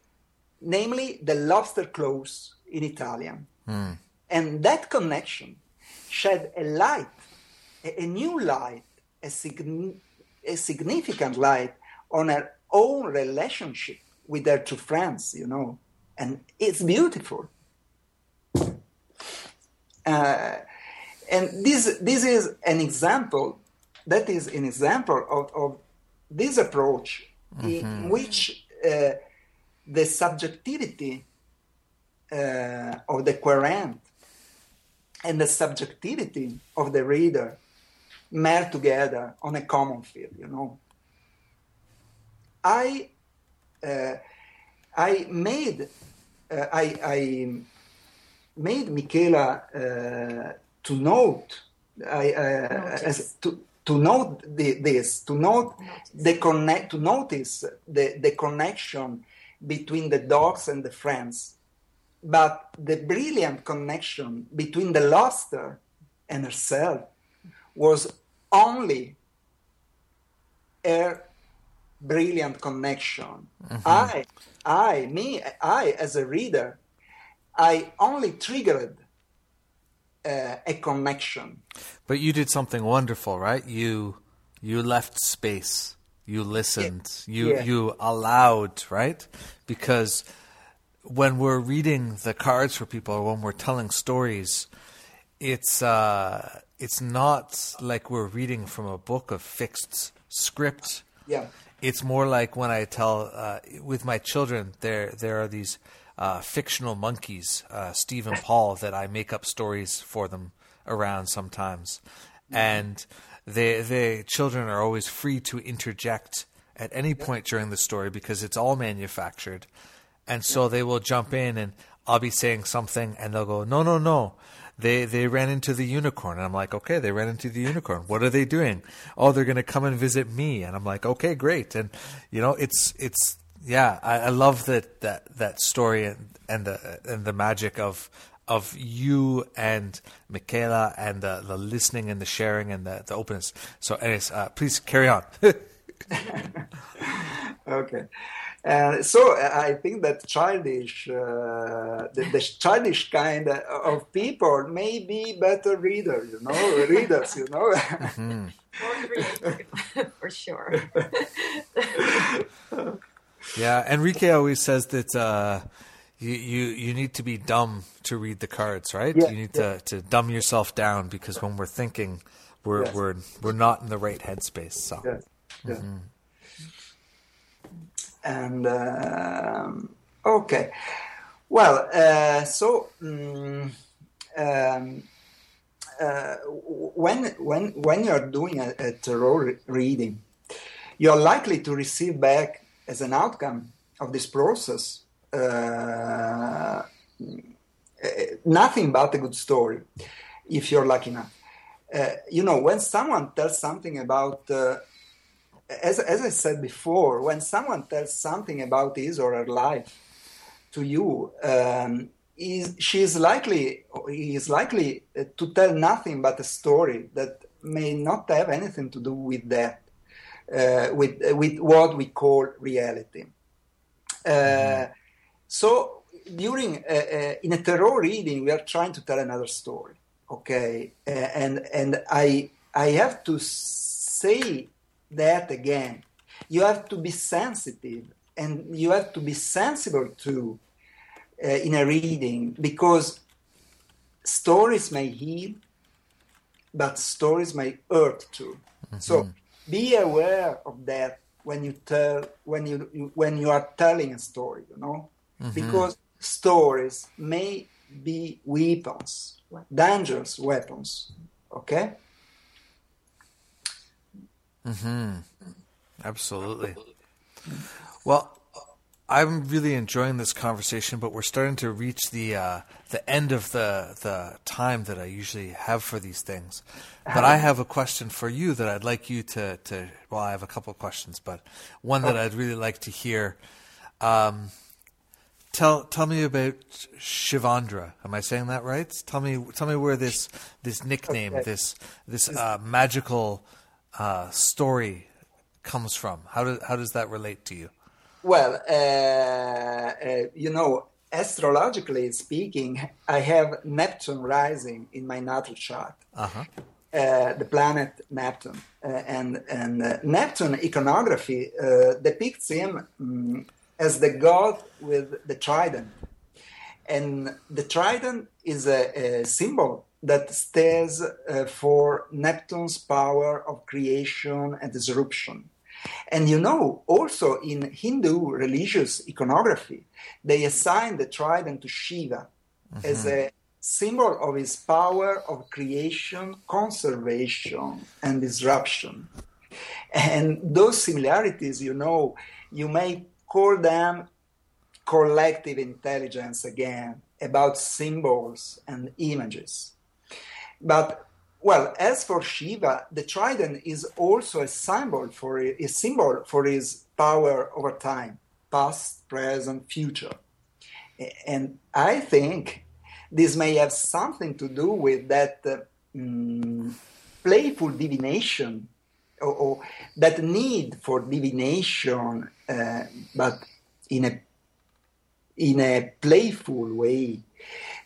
namely the lobster claws in Italian. Mm. And that connection shed a light, a, a new light, a significant a significant light on her own relationship with her two friends, you know, and it's beautiful. Uh, and this this is an example. That is an example of, of this approach mm-hmm. in which uh, the subjectivity uh, of the querent and the subjectivity of the reader meld together on a common field, you know. I uh, I made uh, I, I made Michela uh, to note, I, uh, as, to, to note the, this, to note notice. the connect, to notice the, the connection between the dogs and the friends, but the brilliant connection between the luster and herself was only her brilliant connection. Mm-hmm. I, I, me, I, as a reader, I only triggered uh, a connection. But you did something wonderful, right? You you left space. You listened. Yeah. You yeah. you allowed, right? Because when we're reading the cards for people, or when we're telling stories, it's uh, it's not like we're reading from a book of fixed script. Yeah. It's more like when I tell uh, with my children, there there are these uh, fictional monkeys, uh, Steve and Paul, that I make up stories for them around sometimes, mm-hmm. and the the children are always free to interject at any point during the story because it's all manufactured, and so they will jump in and I'll be saying something and they'll go, no, no, no. They they ran into the unicorn, and I'm like, okay, they ran into the unicorn. What are they doing? Oh, they're going to come and visit me, and I'm like, okay, great. And you know, it's it's yeah, I, I love that that that story and, and the and the magic of of you and Michaela and the, the listening and the sharing and the, the openness. So, anyways, uh, please carry on. okay. Uh, so I think that childish, uh, the, the, childish kind of people may be better readers, you know, readers, you know. mm-hmm. for sure. Yeah, Enrique always says that uh, you, you you need to be dumb to read the cards, right? Yeah, you need yeah. to, to dumb yourself down because when we're thinking, we're yes. we're we're not in the right headspace. So. Yes. Yeah. Mm-hmm. And um, okay, well, uh, so um, um, uh, when when when you are doing a, a tarot reading, you are likely to receive back as an outcome of this process, uh, nothing but a good story, if you're lucky enough. Uh, you know, when someone tells something about, uh, as, as I said before, when someone tells something about his or her life to you, um, is, she is likely, he is likely to tell nothing but a story that may not have anything to do with that uh, with with what we call reality. Mm-hmm. So during uh, in a tarot reading, we are trying to tell another story. Okay, and and I I have to say that again. You have to be sensitive, and you have to be sensible to uh, in a reading because stories may heal, but stories may hurt too. Mm-hmm. So be aware of that when you tell when you when you are telling a story you know mm-hmm. because stories may be weapons dangerous weapons okay mhm absolutely well I'm really enjoying this conversation, but we're starting to reach the uh, the end of the the time that I usually have for these things. But I have a question for you that I'd like you to to. Well, I have a couple of questions, but one that I'd really like to hear. Um, tell tell me about Shivendra. Am I saying that right? Tell me tell me where this this nickname, okay. this this uh, magical uh, story comes from. How does how does that relate to you? Well, uh, uh, you know, astrologically speaking, I have Neptune rising in my natal chart. Uh-huh. Uh, the planet Neptune, uh, and and uh, Neptune iconography uh, depicts him um, as the god with the trident, and the trident is a, a symbol that stands for Neptune's power of creation and disruption. And you know, also in Hindu religious iconography, they assign the trident to Shiva mm-hmm. as a symbol of his power of creation, conservation, and disruption. And those similarities, you know, you may call them collective intelligence again, about symbols and images. But well, as for Shiva, the trident is also a symbol for a symbol for his power over time, past, present, future. And I think this may have something to do with that uh, um, playful divination or, or, that need for divination, uh, but in a in a playful way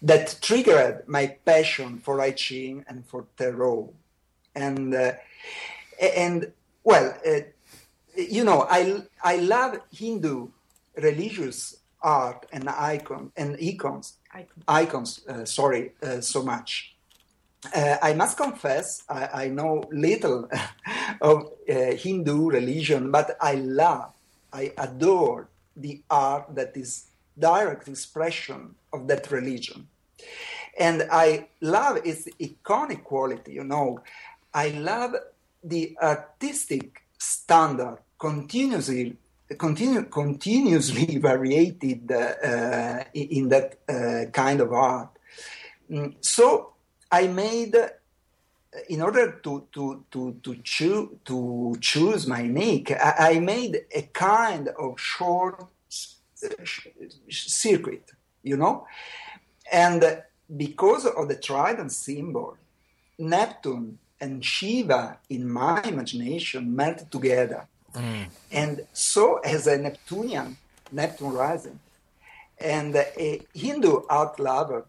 that triggered my passion for I Ching and for tarot. And uh, and well, uh, you know, I I love Hindu religious art and icon and icons icons, icons uh, sorry uh, so much. Uh, I must confess, I, I know little of uh, Hindu religion, but I love, I adore the art that is direct expression of that religion. And I love its iconic quality, you know. I love the artistic standard continuously continu- continuously variated uh, in that uh, kind of art. Mm, so I made, uh, in order to to to to choose to choose my nick, I made a kind of short circuit, you know? And because of the trident symbol, Neptune and Shiva in my imagination melt together. Mm. And so, as a Neptunian, Neptune rising, and a Hindu art lover,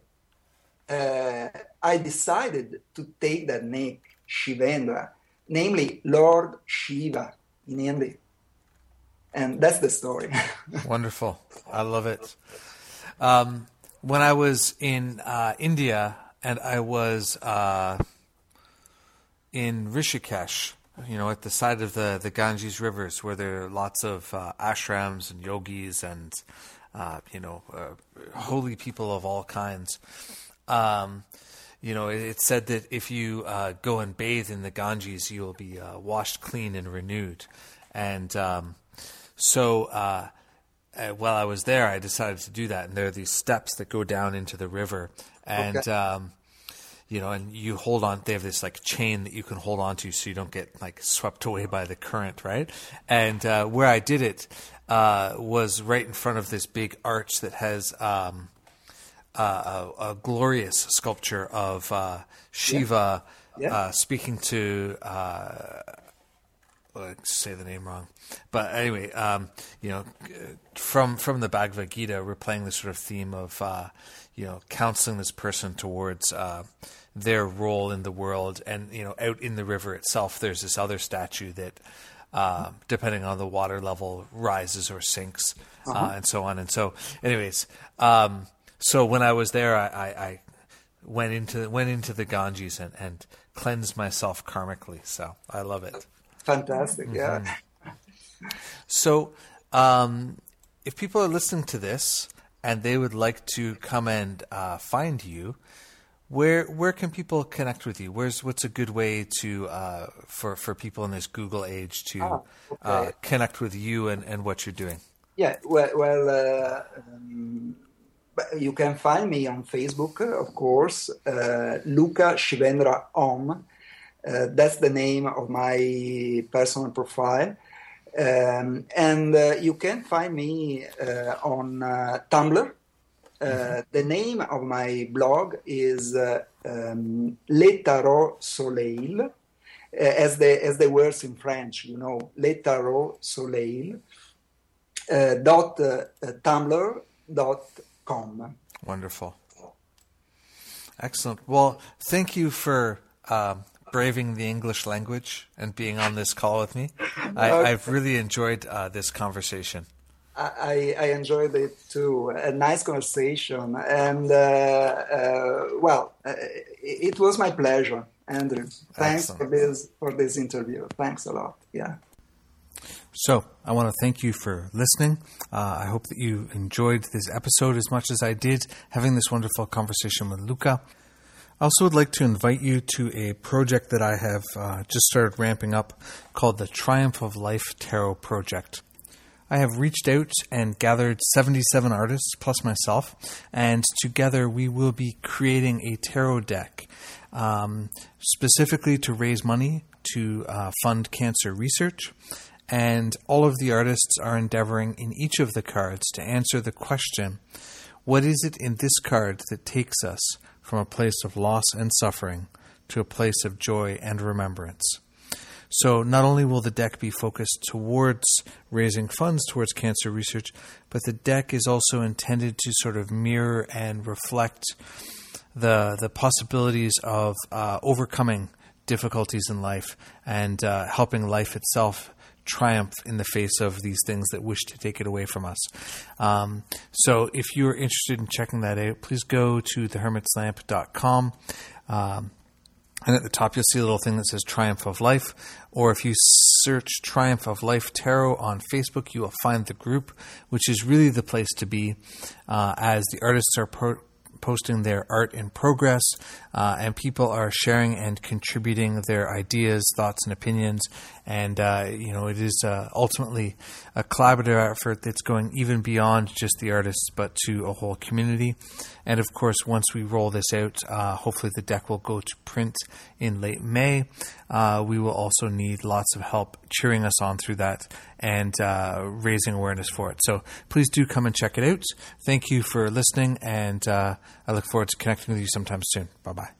uh, I decided to take that name, Shivendra, namely Lord Shiva in Hindi and that's the story. Wonderful, I love it. Um, when I was in uh, India and I was uh, in Rishikesh, you know, at the side of the, the Ganges rivers, where there are lots of uh, ashrams and yogis and uh, you know uh, holy people of all kinds. Um, you know, it, it's said that if you uh, go and bathe in the Ganges, you will be washed clean and renewed. And um, so uh, uh, while I was there, I decided to do that, and there are these steps that go down into the river, and okay. um, you know, and you hold on. They have this like chain that you can hold on to, so you don't get like swept away by the current, right? And uh, where I did it uh, was right in front of this big arch that has. Um, uh, a, a, glorious sculpture of uh, Shiva yeah. Yeah. speaking to I say the name wrong, but anyway, um, you know, from from the Bhagavad Gita, we're playing this sort of theme of uh, you know counseling this person towards uh, their role in the world, and you know, out in the river itself, there's this other statue that. Uh, depending on the water level, rises or sinks, uh, uh-huh. and so on. And so, anyways, um, so when I was there, I, I, I went into went into the Ganges and, and cleansed myself karmically. So I love it fantastic. Mm-hmm. Yeah. So, um, if people are listening to this and they would like to come and uh, find you, where where can people connect with you? Where's what's a good way to uh, for for people in this Google age to ah, okay. uh, connect with you and, and what you're doing? Yeah, well, well uh, um, you can find me on Facebook, of course, uh, Luca Shivendra Om uh, that's the name of my personal profile. Um, and uh, you can find me uh, on uh, Tumblr. Uh, mm-hmm. The name of my blog is uh, um, Le Tarot Soleil, as the as the words in French, you know, Le Tarot Soleil. dot tumblr dot com. Wonderful. Excellent. Well, thank you for um, braving the English language and being on this call with me. I, have really enjoyed uh, this conversation. I, I, enjoyed it too. A nice conversation, and uh, uh, well, uh, it was my pleasure, Andrew. Thanks Excellent. for this for this interview. Thanks a lot. Yeah. So, I want to thank you for listening. Uh, I hope that you enjoyed this episode as much as I did having this wonderful conversation with Luca. I also would like to invite you to a project that I have uh, just started ramping up called the Triumph of Life Tarot Project. I have reached out and gathered 77 artists plus myself, and together we will be creating a tarot deck um, specifically to raise money to uh, fund cancer research. And all of the artists are endeavoring in each of the cards to answer the question what is it in this card that takes us from a place of loss and suffering to a place of joy and remembrance? So, not only will the deck be focused towards raising funds towards cancer research, but the deck is also intended to sort of mirror and reflect the the possibilities of uh, overcoming difficulties in life and uh, helping life itself triumph in the face of these things that wish to take it away from us. Um, so if you're interested in checking that out, please go to thehermitslamp.com. Um, and at the top, you'll see a little thing that says Triumph of Life. Or if you search Triumph of Life Tarot on Facebook, you will find the group, which is really the place to be uh, as the artists are pro- posting their art in progress, uh, and people are sharing and contributing their ideas, thoughts, and opinions. And uh, you know, it is uh, ultimately a collaborative effort that's going even beyond just the artists, but to a whole community. And of course, once we roll this out, uh, hopefully the deck will go to print in late May. Uh, we will also need lots of help cheering us on through that and uh, raising awareness for it. So please do come and check it out. Thank you for listening, and I look forward to connecting with you sometime soon. Bye bye.